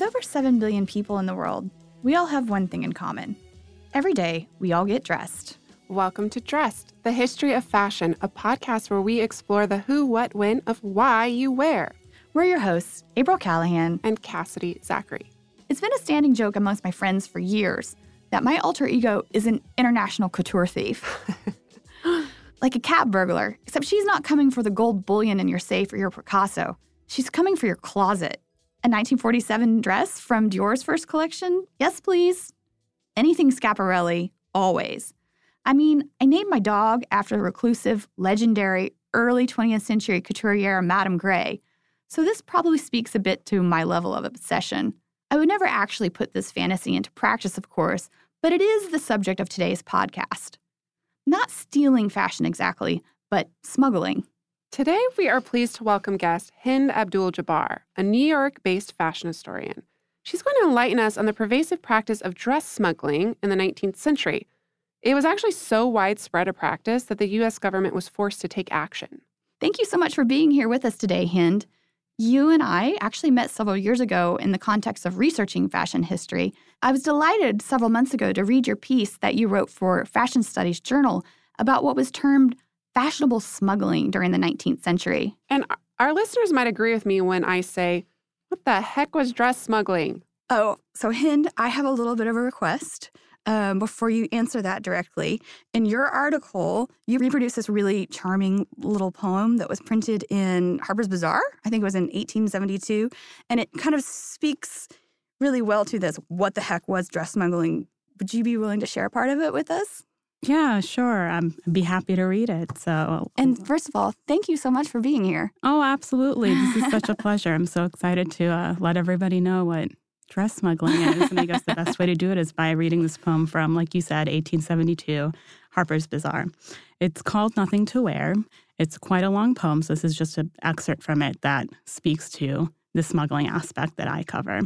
With over 7 billion people in the world, we all have one thing in common. Every day, we all get dressed. Welcome to Dressed, the history of fashion, a podcast where we explore the who, what, when of why you wear. We're your hosts, April Calahan and Cassidy Zachary. It's been a standing joke amongst my friends for years that my alter ego is an international couture thief. like a cat burglar, except she's not coming for the gold bullion in your safe or your Picasso. She's coming for your closet. A 1947 dress from Dior's first collection? Yes, please. Anything Schiaparelli, always. I mean, I named my dog after the reclusive, legendary, early 20th century couturier Madame Grès, so this probably speaks a bit to my level of obsession. I would never actually put this fantasy into practice, of course, but it is the subject of today's podcast. Not stealing fashion exactly, but smuggling. Today, we are pleased to welcome guest Hind Abdul Jabbar, a New York based fashion historian. She's going to enlighten us on the pervasive practice of dress smuggling in the 19th century. It was actually so widespread a practice that the US government was forced to take action. Thank you so much for being here with us today, Hind. You and I actually met several years ago in the context of researching fashion history. I was delighted several months ago to read your piece that you wrote for Fashion Studies Journal about what was termed fashionable smuggling during the 19th century. And our listeners might agree with me when I say, what the heck was dress smuggling? Oh, so Hind, I have a little bit of a request. Um, before you answer that directly, in your article, you reproduce this really charming little poem that was printed in Harper's Bazaar. I think it was in 1872. And it kind of speaks really well to this what the heck was dress smuggling? Would you be willing to share a part of it with us? Yeah, sure. I'd be happy to read it. So, and first of all, thank you so much for being here. Oh, absolutely. This is such a pleasure. I'm so excited to uh, let everybody know what dress smuggling is. And I guess the best way to do it is by reading this poem from, like you said, 1872, Harper's Bazaar. It's called Nothing to Wear. It's quite a long poem, so this is just an excerpt from it that speaks to the smuggling aspect that I cover.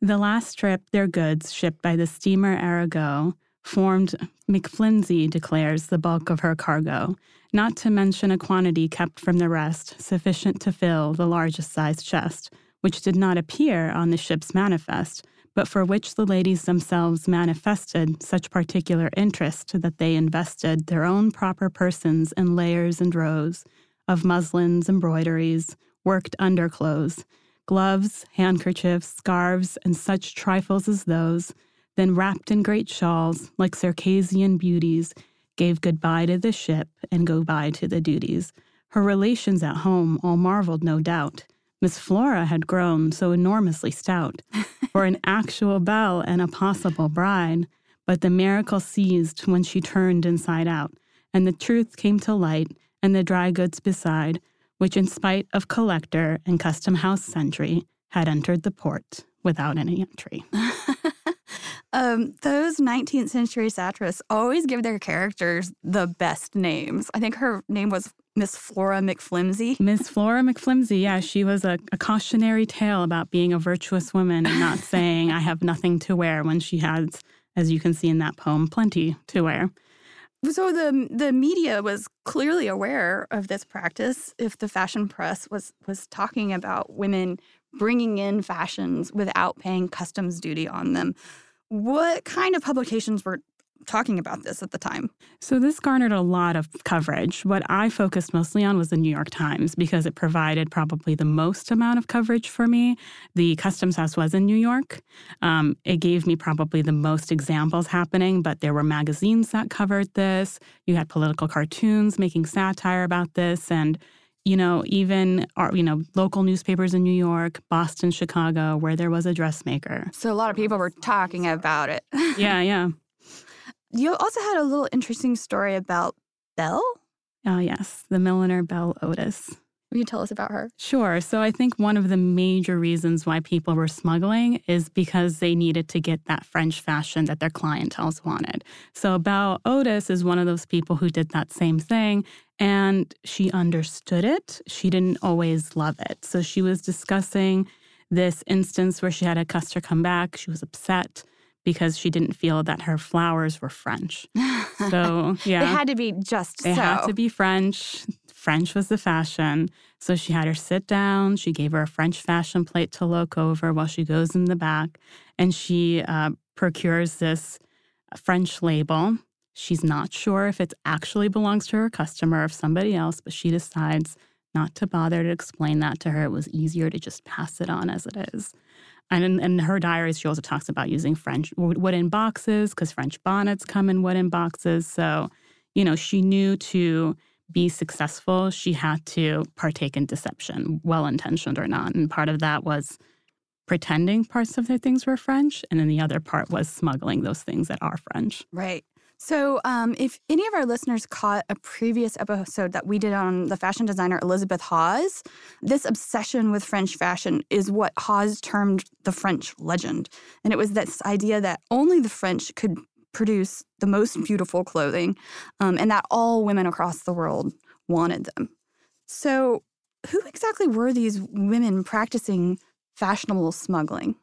The last trip, their goods shipped by the steamer Arago formed, McFlimsey declares, the bulk of her cargo, not to mention a quantity kept from the rest sufficient to fill the largest sized chest, which did not appear on the ship's manifest, but for which the ladies themselves manifested such particular interest that they invested their own proper persons in layers and rows of muslins, embroideries, worked underclothes, gloves, handkerchiefs, scarves, and such trifles as those then wrapped in great shawls, like Circassian beauties, gave goodbye to the ship and go by to the duties. Her relations at home all marveled, no doubt. Miss Flora had grown so enormously stout, for an actual belle and a possible bride. But the miracle ceased when she turned inside out, and the truth came to light, and the dry goods beside, which, in spite of collector and custom house sentry, had entered the port without any entry. Um, those 19th century satirists always give their characters the best names. I think her name was Miss Flora McFlimsey. Miss Flora McFlimsey, yeah, she was a, a, cautionary tale about being a virtuous woman and not saying, I have nothing to wear when she has, as you can see in that poem, plenty to wear. So the the media was clearly aware of this practice. If the fashion press was was talking about women bringing in fashions without paying customs duty on them, what kind of publications were talking about this at the time? So, this garnered a lot of coverage. What I focused mostly on was the New York Times because it provided probably the most amount of coverage for me. The Customs House was in New York. Um, it gave me probably the most examples happening, but there were magazines that covered this. You had political cartoons making satire about this. And you know, even our, you know, local newspapers in New York, Boston, Chicago, where there was a dressmaker. So a lot of people were talking about it. yeah, yeah. You also had a little interesting story about Belle. Oh yes, the milliner Belle Otis. Will you tell us about her? Sure. So I think one of the major reasons why people were smuggling is because they needed to get that French fashion that their clientels wanted. So Belle Otis is one of those people who did that same thing and she understood it. She didn't always love it. So she was discussing this instance where she had a customer come back. She was upset because she didn't feel that her flowers were French. So, yeah. they had to be just they so. had to be French French was the fashion. So she had her sit down. She gave her a French fashion plate to look over while she goes in the back. And she uh, procures this French label. She's not sure if it actually belongs to her customer or if somebody else, but she decides not to bother to explain that to her. It was easier to just pass it on as it is. And in, in her diaries, she also talks about using French wooden boxes because French bonnets come in wooden boxes. So, you know, she knew to be successful, she had to partake in deception, well intentioned or not. And part of that was pretending parts of the things were French. And then the other part was smuggling those things that are French. Right. So, um, if any of our listeners caught a previous episode that we did on the fashion designer Elizabeth Hawes, this obsession with French fashion is what Hawes termed the French legend. And it was this idea that only the French could produce the most beautiful clothing um, and that all women across the world wanted them. So, who exactly were these women practicing fashionable smuggling?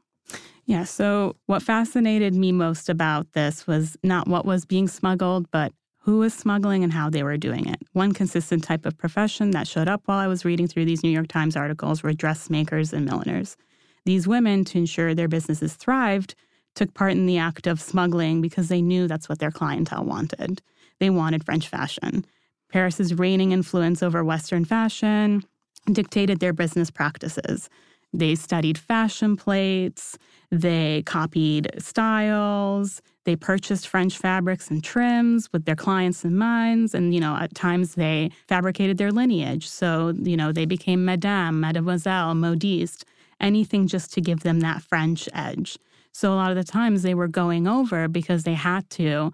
Yeah. So, what fascinated me most about this was not what was being smuggled, but who was smuggling and how they were doing it. One consistent type of profession that showed up while I was reading through these New York Times articles were dressmakers and milliners. These women, to ensure their businesses thrived, took part in the act of smuggling because they knew that's what their clientele wanted. They wanted French fashion. Paris's reigning influence over Western fashion dictated their business practices. They studied fashion plates, they copied styles, they purchased French fabrics and trims with their clients in mind. And, you know, at times they fabricated their lineage. So, you know, they became Madame, Mademoiselle, Modiste, anything just to give them that French edge. So, a lot of the times they were going over because they had to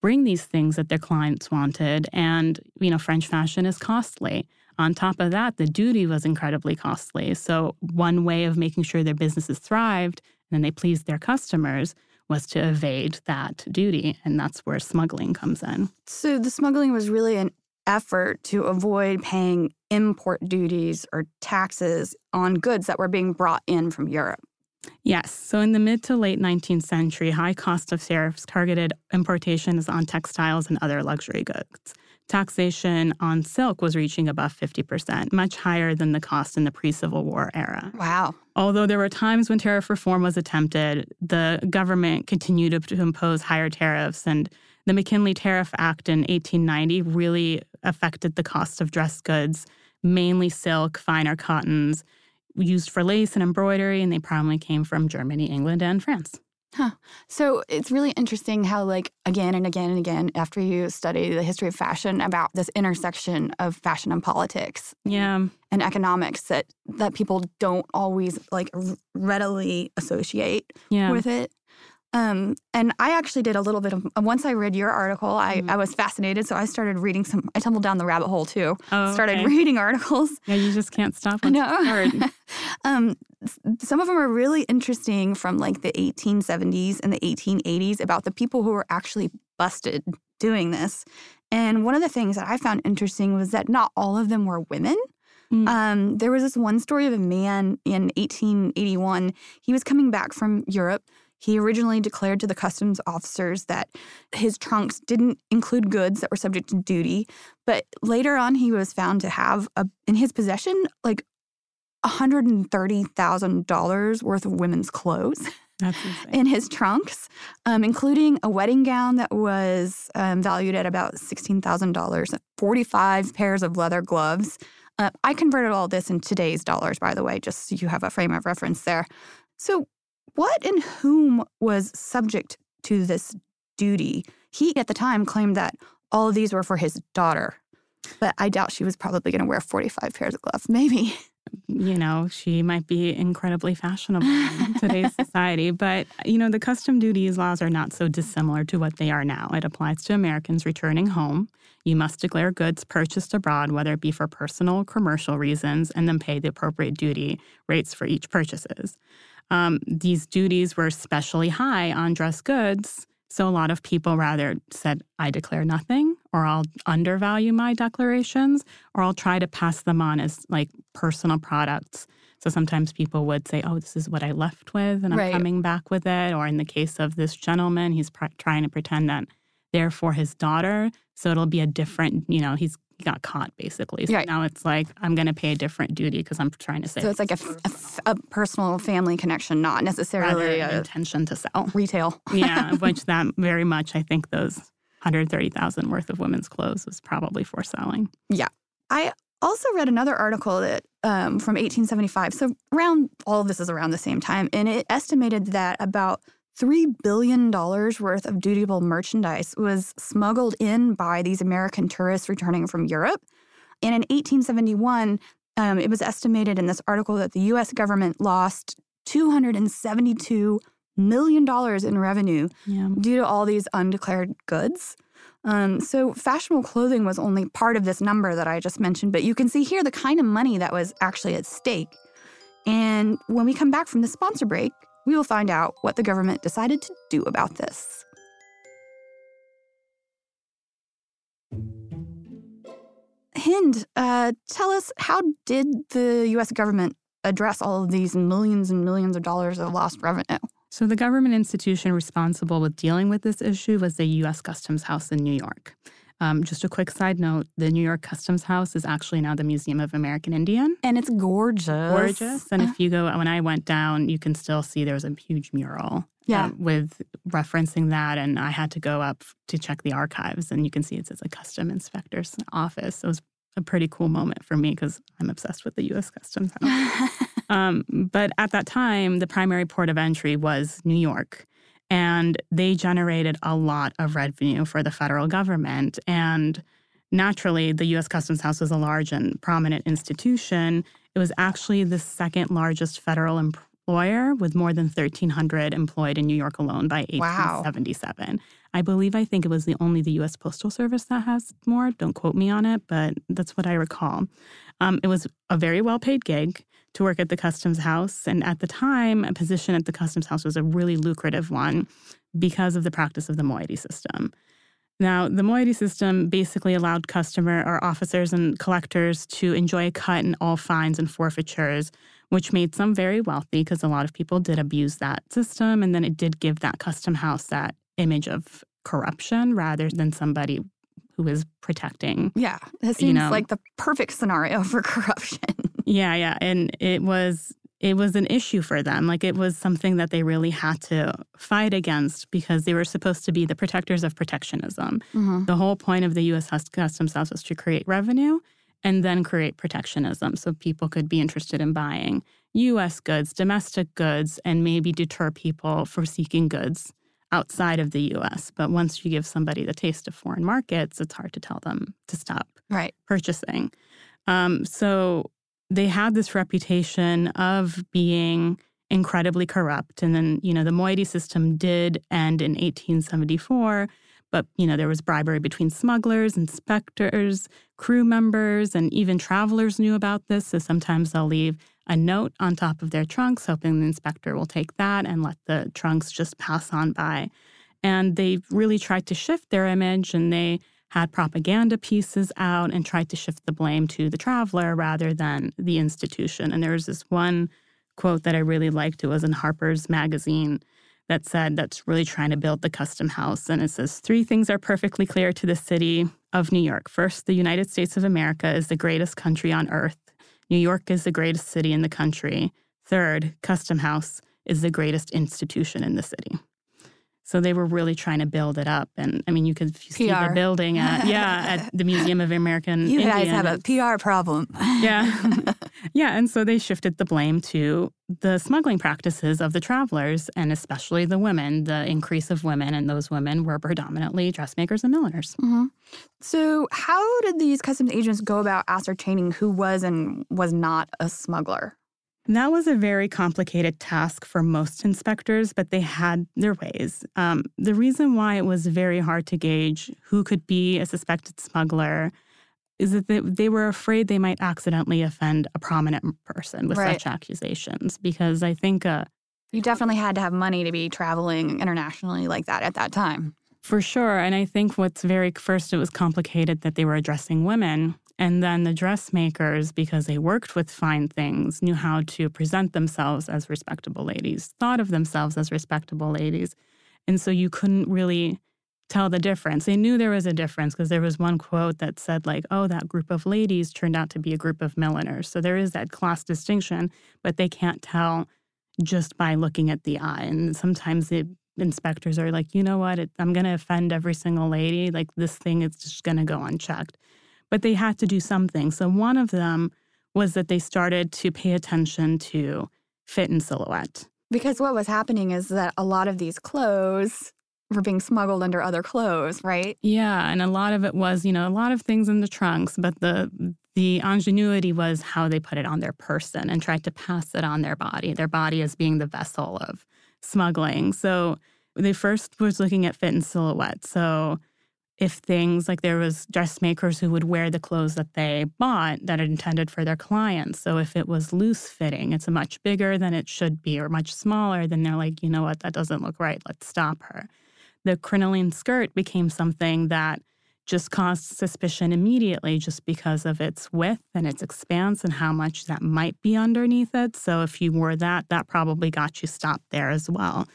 bring these things that their clients wanted. And, you know, French fashion is costly. On top of that, the duty was incredibly costly. So, one way of making sure their businesses thrived and they pleased their customers was to evade that duty. And that's where smuggling comes in. So, the smuggling was really an effort to avoid paying import duties or taxes on goods that were being brought in from Europe. Yes. So in the mid to late 19th century, high cost of tariffs targeted importations on textiles and other luxury goods taxation on silk was reaching above 50%, much higher than the cost in the pre Civil War era. Wow. Although there were times when tariff reform was attempted, the government continued to impose higher tariffs. And the McKinley Tariff Act in 1890 really affected the cost of dress goods, mainly silk, finer cottons, used for lace and embroidery, and they primarily came from Germany, England, and France. Huh. So it's really interesting how, like, again and again and again, after you study the history of fashion, about this intersection of fashion and politics, yeah, and economics that that people don't always like readily associate yeah. with it. Um, and I actually did a little bit of once I read your article, I, mm-hmm. I was fascinated. So I started reading some. I tumbled down the rabbit hole too. Oh, started okay. reading articles. Yeah, you just can't stop. No. um, some of them are really interesting from like the 1870s and the 1880s about the people who were actually busted doing this. And one of the things that I found interesting was that not all of them were women. Mm. Um, there was this one story of a man in 1881. He was coming back from Europe he originally declared to the customs officers that his trunks didn't include goods that were subject to duty, but later on he was found to have a, in his possession like $130,000 worth of women's clothes. in his trunks, um, including a wedding gown that was um, valued at about $16,000, 45 pairs of leather gloves. Uh, I converted all this in today's dollars, by the way, just so you have a frame of reference there. So, what and whom was subject to this duty? He, at the time, claimed that all of these were for his daughter, but I doubt she was probably going to wear 45 pairs of gloves. Maybe. You know, she might be incredibly fashionable in today's society. But, you know, the custom duties laws are not so dissimilar to what they are now. It applies to Americans returning home. You must declare goods purchased abroad, whether it be for personal or commercial reasons, and then pay the appropriate duty rates for each purchases. Um, these duties were especially high on dress goods. So a lot of people rather said, I declare nothing, or I'll undervalue my declarations, or I'll try to pass them on as like personal products. So sometimes people would say, Oh, this is what I left with, and I'm right. coming back with it. Or in the case of this gentleman, he's pr- trying to pretend that they're for his daughter. So it'll be a different, you know, he's got caught basically. So Right. now it's like I'm going to pay a different duty because I'm trying to save. So it's like a, f- a f- a personal family connection, not necessarily an intention to sell. retail. yeah, which that very much I think those 130,000 worth of women's clothes was probably for selling. Yeah, I also read another article that um, from 1875. So around all of this is around the same time, and it estimated that about three billion dollars worth of dutiable merchandise was smuggled in by these American tourists returning from Europe. And in 1871, um, it was estimated in this article that the U.S. government lost 272 million dollars in revenue Yeah. due to all these undeclared goods. Um, so, fashionable clothing was only part of this number that I just mentioned, but you can see here the kind of money that was actually at stake. And when we come back from the sponsor break, we will find out what the government decided to do about this. Hind, uh, tell us how did the US government address all of these millions and millions of dollars of lost revenue? So, the government institution responsible with dealing with this issue was the U.S. Customs House in New York. Um, just a quick side note the New York Customs House is actually now the Museum of American Indian. And it's gorgeous. Gorgeous. And if you go, when I went down, you can still see there's a huge mural Yeah. um, with referencing that. And I had to go up to check the archives, and you can see it says a custom inspector's office. So It was a pretty cool moment for me because I'm obsessed with the U.S. Customs House. Um, but at that time, the primary port of entry was New York. And they generated a lot of revenue for the federal government. And naturally, the US Customs House was a large and prominent institution. It was actually the second largest federal employer with more than 1,300 employed in New York alone by Wow. 1877. I believe, I think it was the only the US Postal Service that has more. Don't quote me on it, but that's what I recall. Um, it was a very well paid gig to work at the Customs House. And at the time, a position at the Customs House was a really lucrative one because of the practice of the moiety system. Now, the moiety system basically allowed customer or officers and collectors to enjoy a cut in all fines and forfeitures, which made some very wealthy because a lot of people did abuse that system. And then it did give that custom house that image of corruption rather than somebody who is protecting Yeah, it seems know. like the perfect scenario for corruption. Yeah, yeah, and it was it was an issue for them. Like it was something that they really had to fight against because they were supposed to be the protectors of protectionism. Mhm. The whole point of the U.S. Customs House was to create revenue and then create protectionism, so people could be interested in buying U.S. goods, domestic goods, and maybe deter people for seeking goods outside of the U.S. But once you give somebody the taste of foreign markets, it's hard to tell them to stop Right. purchasing. Um, so they had this reputation of being incredibly corrupt. And then, you know, the moiety system did end in 1874, but, you know, there was bribery between smugglers, inspectors, crew members, and even travelers knew about this. So sometimes they'll leave a note on top of their trunks, hoping the inspector will take that and let the trunks just pass on by. And they really tried to shift their image and they had propaganda pieces out and tried to shift the blame to the traveler rather than the institution. And there was this one quote that I really liked. It was in Harper's Magazine that said that's really trying to build the custom house. And it says three things are perfectly clear to the city of New York. First, the United States of America is the greatest country on earth. New York is the greatest city in the country. Third, Custom House is the greatest institution in the city. So they were really trying to build it up. And I mean, you could see the building at, yeah, at the Museum of American You guys have a PR problem. Yeah. yeah. And so they shifted the blame to the smuggling practices of the travelers and especially the women, the increase of women. And those women were predominantly dressmakers and milliners. Mhm. So, how did these customs agents go about ascertaining who was and was not a smuggler? That was a very complicated task for most inspectors, but they had their ways. Um, the reason why it was very hard to gauge who could be a suspected smuggler is that they, they were afraid they might accidentally offend a prominent person with Right. such accusations. Because I think uh, You definitely had to have money to be traveling internationally like that at that time. For sure. And I think what's very first, it was complicated that they were addressing women. And then the dressmakers, because they worked with fine things, knew how to present themselves as respectable ladies, thought of themselves as respectable ladies. And so you couldn't really tell the difference. They knew there was a difference because there was one quote that said, like, oh, that group of ladies turned out to be a group of milliners. So there is that class distinction, but they can't tell just by looking at the eye. And sometimes the inspectors are like, you know what, it, I'm going to offend every single lady. Like, this thing is just going to go unchecked. But they had to do something. So one of them was that they started to pay attention to fit and silhouette. Because what was happening is that a lot of these clothes were being smuggled under other clothes, right? Yeah, and a lot of it was, you know, a lot of things in the trunks, but the the ingenuity was how they put it on their person and tried to pass it on their body, their body as being the vessel of smuggling. So they first was looking at fit and silhouette. So if things like there was dressmakers who would wear the clothes that they bought that are intended for their clients. So if it was loose fitting, it's much bigger than it should be or much smaller, then they're like, you know what, that doesn't look right. Let's stop her. The crinoline skirt became something that just caused suspicion immediately just because of its width and its expanse and how much that might be underneath it. So if you wore that, that probably got you stopped there as well.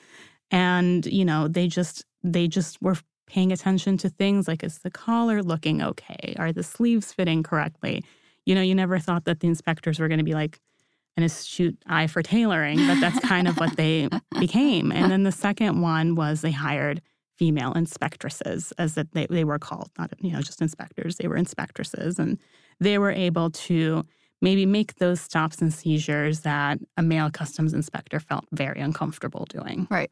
And, you know, they just they just were paying attention to things like is the collar looking okay? Are the sleeves fitting correctly? You know, you never thought that the inspectors were going to be like an astute eye for tailoring, but that's kind of what they became. And then the second one was they hired female inspectresses, as that they, they were called, not you know just inspectors. They were inspectresses, and they were able to maybe make those stops and seizures that a male customs inspector felt very uncomfortable doing. Right.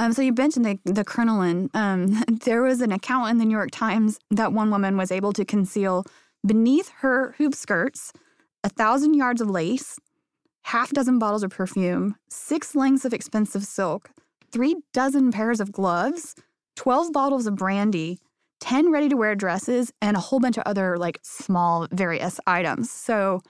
Um, so you mentioned the, the crinoline. Um, there was an account in the New York Times that one woman was able to conceal beneath her hoop skirts a thousand yards of lace, half dozen bottles of perfume, six lengths of expensive silk, three dozen pairs of gloves, 12 bottles of brandy, 10 ready to wear dresses, and a whole bunch of other like small various items. So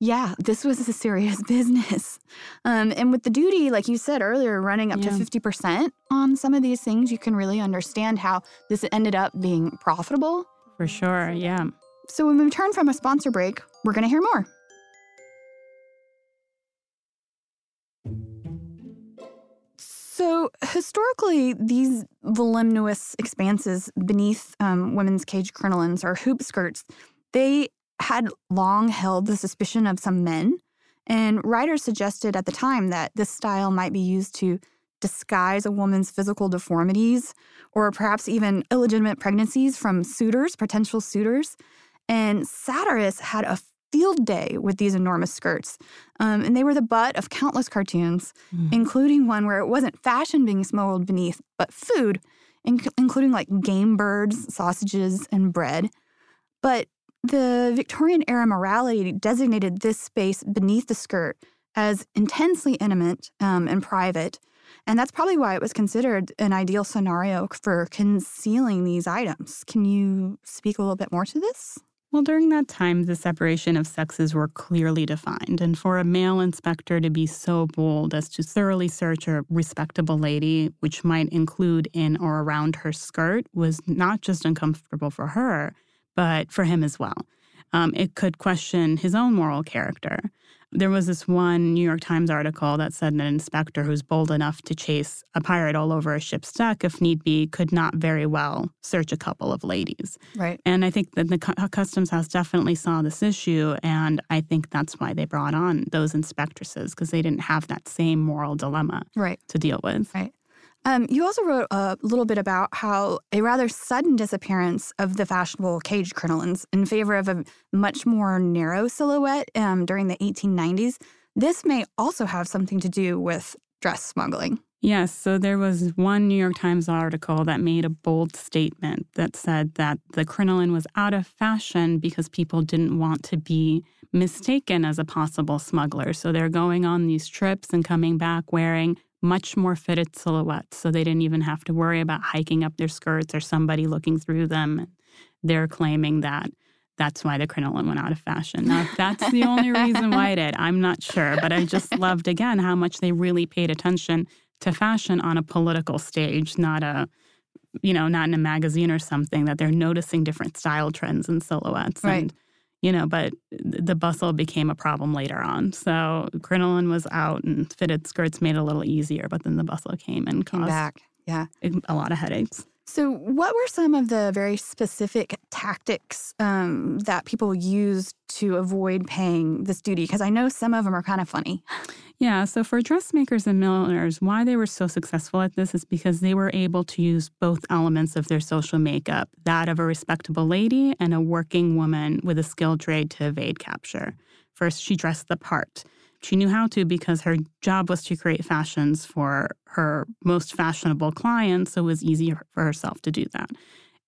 yeah, this was a serious business. Um, and with the duty, like you said earlier, running up yeah. to 50% on some of these things, you can really understand how this ended up being profitable. For sure, yeah. So when we return from a sponsor break, we're going to hear more. So, historically, these voluminous expanses beneath um, women's cage crinolines or hoop skirts, they had long held the suspicion of some men, and writers suggested at the time that this style might be used to disguise a woman's physical deformities or perhaps even illegitimate pregnancies from suitors, potential suitors. And satirists had a field day with these enormous skirts. Um, and they were the butt of countless cartoons, mm. including one where it wasn't fashion being smuggled beneath, but food, including like game birds, sausages, and bread. But the Victorian era morality designated this space beneath the skirt as intensely intimate um, and private. And that's probably why it was considered an ideal scenario for concealing these items. Can you speak a little bit more to this? Well, during that time, the separation of sexes were clearly defined. And for a male inspector to be so bold as to thoroughly search a respectable lady, which might include in or around her skirt, was not just uncomfortable for her, but for him as well. Um, it could question his own moral character. There was this one New York Times article that said an inspector who's bold enough to chase a pirate all over a ship's deck, if need be, could not very well search a couple of ladies. Right. And I think that the Customs House definitely saw this issue, and I think that's why they brought on those inspectresses because they didn't have that same moral dilemma right. to deal with. Right. Um, you also wrote a little bit about how a rather sudden disappearance of the fashionable cage crinolines in favor of a much more narrow silhouette um, during the 1890s. This may also have something to do with dress smuggling. Yes, so there was one New York Times article that made a bold statement that said that the crinoline was out of fashion because people didn't want to be mistaken as a possible smuggler. So they're going on these trips and coming back wearing much more fitted silhouettes. So they didn't even have to worry about hiking up their skirts or somebody looking through them. They're claiming that that's why the crinoline went out of fashion. Now, if that's the only reason why it did, I'm not sure. But I just loved, again, how much they really paid attention to fashion on a political stage, not a you know, not in a magazine or something, that they're noticing different style trends and silhouettes. Right. And you know, but the bustle became a problem later on. So crinoline was out and fitted skirts made it a little easier, but then the bustle came and came caused back. Yeah. a lot of headaches. So, what were some of the very specific tactics um, that people used to avoid paying this duty? Because I know some of them are kind of funny. Yeah, so for dressmakers and milliners, why they were so successful at this is because they were able to use both elements of their social makeup that of a respectable lady and a working woman with a skilled trade to evade capture. First, she dressed the part. She knew how to because her job was to create fashions for her most fashionable clients, so it was easy for herself to do that.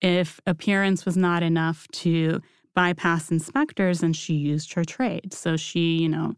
If appearance was not enough to bypass inspectors, and she used her trade. So she, you know,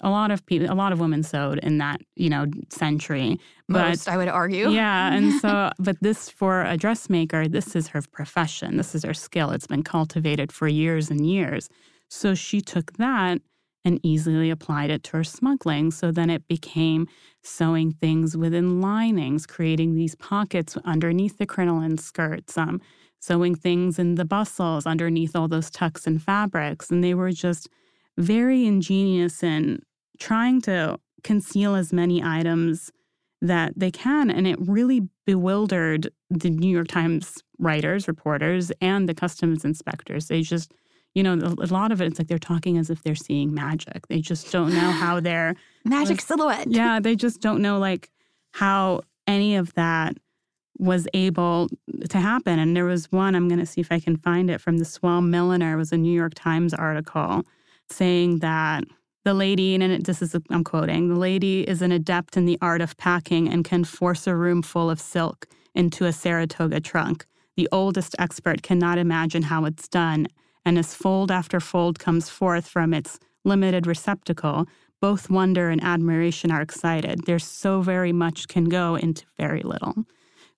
a lot of people, a lot of women sewed in that, you know, century. But, Most, I would argue. Yeah, and so, but this for a dressmaker, this is her profession. This is her skill. It's been cultivated for years and years. So she took that and easily applied it to her smuggling. So then it became sewing things within linings, creating these pockets underneath the crinoline skirts, um, sewing things in the bustles underneath all those tucks and fabrics. And they were just very ingenious in trying to conceal as many items that they can. And it really bewildered the New York Times writers, reporters, and the customs inspectors. They just you know, a lot of it, it's like they're talking as if they're seeing magic. They just don't know how they're magic silhouette. Yeah, they just don't know like how any of that was able to happen. And there was one, I'm going to see if I can find it from the Swell Milliner, it was a New York Times article saying that the lady, and this is, I'm quoting, the lady is an adept in the art of packing and can force a room full of silk into a Saratoga trunk. The oldest expert cannot imagine how it's done and as fold after fold comes forth from its limited receptacle, both wonder and admiration are excited. There's so very much can go into very little.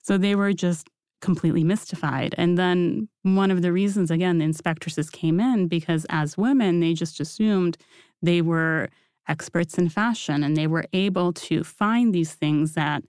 So they were just completely mystified. And then one of the reasons, again, the inspectresses came in because as women, they just assumed they were experts in fashion and they were able to find these things that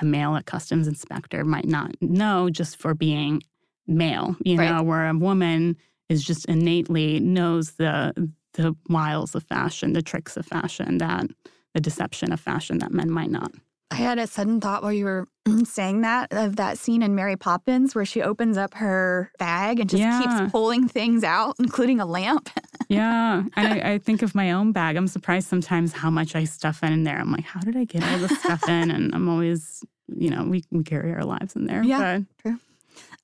a male customs inspector might not know just for being male, you right. know, where a woman is just innately knows the the wiles of fashion, the tricks of fashion, that the deception of fashion that men might not. I had a sudden thought while you were saying that of that scene in Mary Poppins where she opens up her bag and just yeah. keeps pulling things out, including a lamp. yeah. And I, I, think of my own bag. I'm surprised sometimes how much I stuff in there. I'm like, how did I get all this stuff in? And I'm always, you know, we, we carry our lives in there. Yeah. But, true.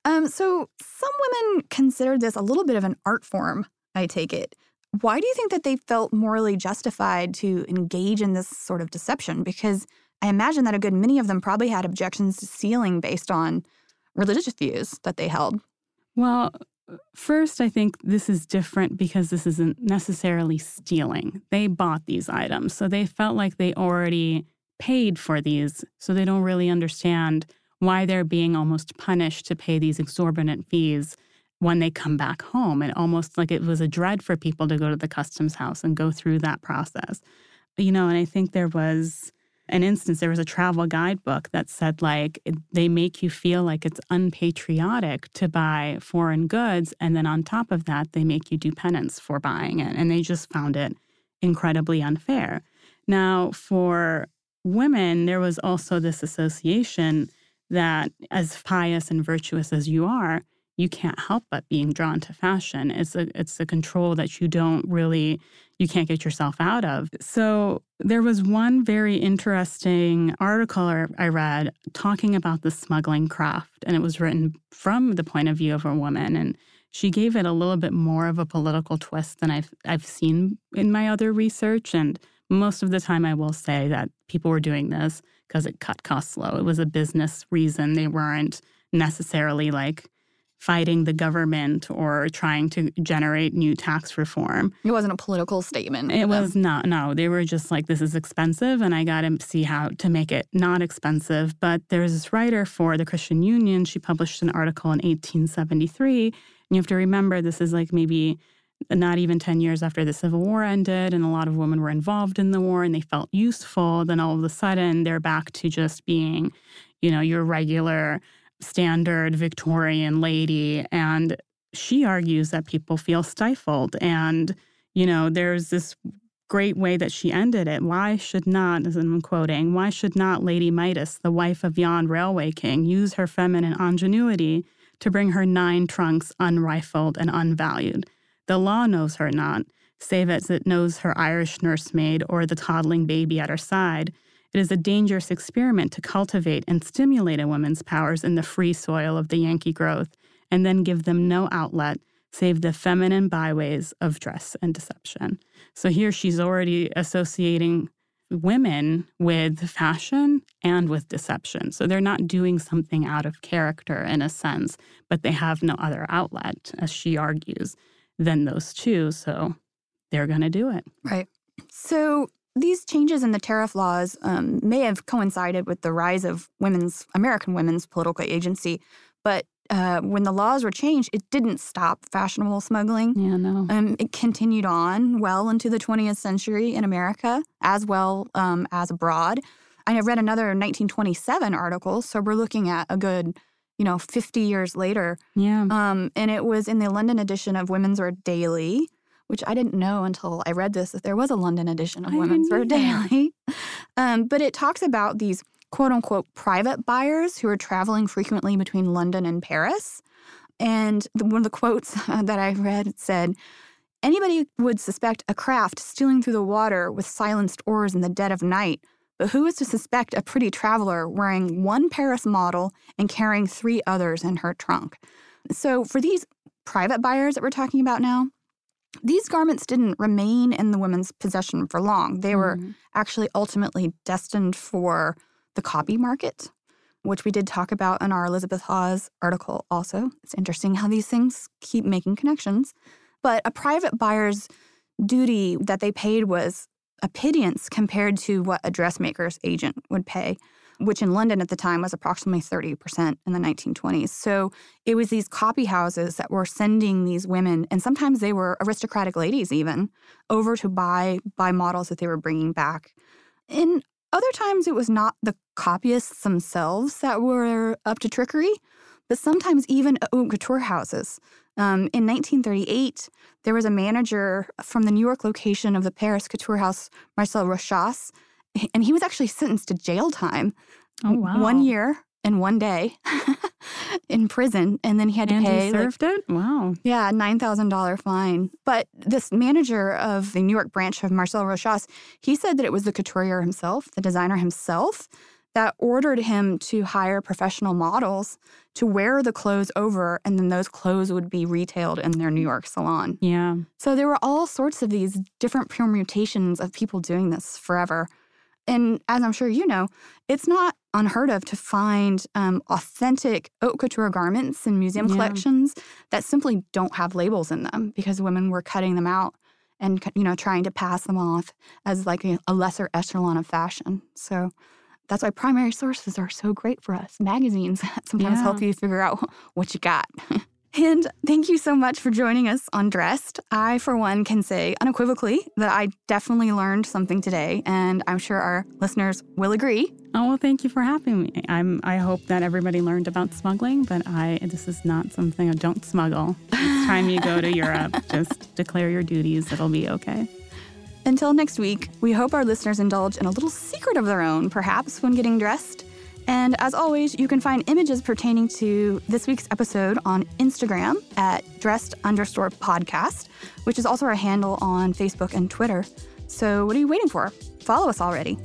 Um, so some women consider this a little bit of an art form, I take it. Why do you think that they felt morally justified to engage in this sort of deception? Because I imagine that a good many of them probably had objections to sealing based on religious views that they held. Well, first, I think this is different because this isn't necessarily stealing. They bought these items, so they felt like they already paid for these, so they don't really understand why they're being almost punished to pay these exorbitant fees when they come back home. And almost like it was a dread for people to go to the customs house and go through that process. You know, and I think there was an instance, there was a travel guidebook that said, like, they make you feel like it's unpatriotic to buy foreign goods. And then on top of that, they make you do penance for buying it. And they just found it incredibly unfair. Now, for women, there was also this association that as pious and virtuous as you are, you can't help but being drawn to fashion. It's a it's a control that you don't really you can't get yourself out of. So there was one very interesting article I read talking about the smuggling craft, and it was written from the point of view of a woman, and she gave it a little bit more of a political twist than I've I've seen in my other research. And most of the time, I will say that people were doing this because it cut costs low. It was a business reason. They weren't necessarily like fighting the government or trying to generate new tax reform. It wasn't a political statement. It was not. No, they were just like, this is expensive, and I got to see how to make it not expensive. But there's this writer for the Christian Union. She published an article in 1873. And you have to remember, this is like maybe not even 10 years after the Civil War ended, and a lot of women were involved in the war and they felt useful, then all of a sudden they're back to just being, you know, your regular standard Victorian lady. And she argues that people feel stifled. And, you know, there's this great way that she ended it. Why should not, as I'm quoting, why should not Lady Midas, the wife of yon railway king, use her feminine ingenuity to bring her nine trunks unrifled and unvalued? The law knows her not, save as it knows her Irish nursemaid or the toddling baby at her side. It is a dangerous experiment to cultivate and stimulate a woman's powers in the free soil of the Yankee growth and then give them no outlet save the feminine byways of dress and deception. So here she's already associating women with fashion and with deception. So they're not doing something out of character in a sense, but they have no other outlet, as she argues, than those two. So they're going to do it. Right. So these changes in the tariff laws um, may have coincided with the rise of women's American women's political agency, but uh, when the laws were changed, it didn't stop fashionable smuggling. Yeah, no. Um, it continued on well into the 20th century in America, as well um, as abroad. I read another 1927 article, so we're looking at a good, you know, 50 years later. Yeah. Um, and it was in the London edition of Women's Wear Daily, which I didn't know until I read this that there was a London edition of I Women's Wear. Daily. Um, but it talks about these quote unquote private buyers who are traveling frequently between London and Paris. And the, one of the quotes that I read said, Anybody would suspect a craft stealing through the water with silenced oars in the dead of night. But who is to suspect a pretty traveler wearing one Paris model and carrying three others in her trunk? So, for these private buyers that we're talking about now, these garments didn't remain in the women's possession for long. They were Mhm. actually ultimately destined for the copy market, which we did talk about in our Elizabeth Hawes article also. It's interesting how these things keep making connections. But a private buyer's duty that they paid was a pittance compared to what a dressmaker's agent would pay, which in London at the time was approximately 30% in the 1920s. So it was these copy houses that were sending these women, and sometimes they were aristocratic ladies even, over to buy buy models that they were bringing back. In other times, it was not the copyists themselves that were up to trickery, but sometimes even haute couture houses. Um, in 1938, there was a manager from the New York location of the Paris couture house, Marcel Rochas, and he was actually sentenced to jail time. Oh, wow. One year and one day in prison, and then he had to And pay he like, served it? Wow. yeah, nine thousand dollar fine. But this manager of the New York branch of Marcel Rochas, he said that it was the couturier himself, the designer himself, that ordered him to hire professional models to wear the clothes over, and then those clothes would be retailed in their New York salon. Yeah. So there were all sorts of these different permutations of people doing this forever. And as I'm sure you know, it's not unheard of to find um, authentic haute couture garments in museum Yeah. collections that simply don't have labels in them because women were cutting them out and you know trying to pass them off as like a, a lesser echelon of fashion. So that's why primary sources are so great for us. Magazines sometimes Yeah. help you figure out what you got. And thank you so much for joining us on Dressed. I, for one, can say unequivocally that I definitely learned something today, and I'm sure our listeners will agree. Oh well, thank you for having me. I'm. I hope that everybody learned about smuggling, but I. This is not something don't smuggle. Next time you go to Europe, just declare your duties. It'll be okay. Until next week, we hope our listeners indulge in a little secret of their own, perhaps, when getting dressed. And as always, you can find images pertaining to this week's episode on Instagram at dressed underscore podcast, which is also our handle on Facebook and Twitter. So what are you waiting for? Follow us already.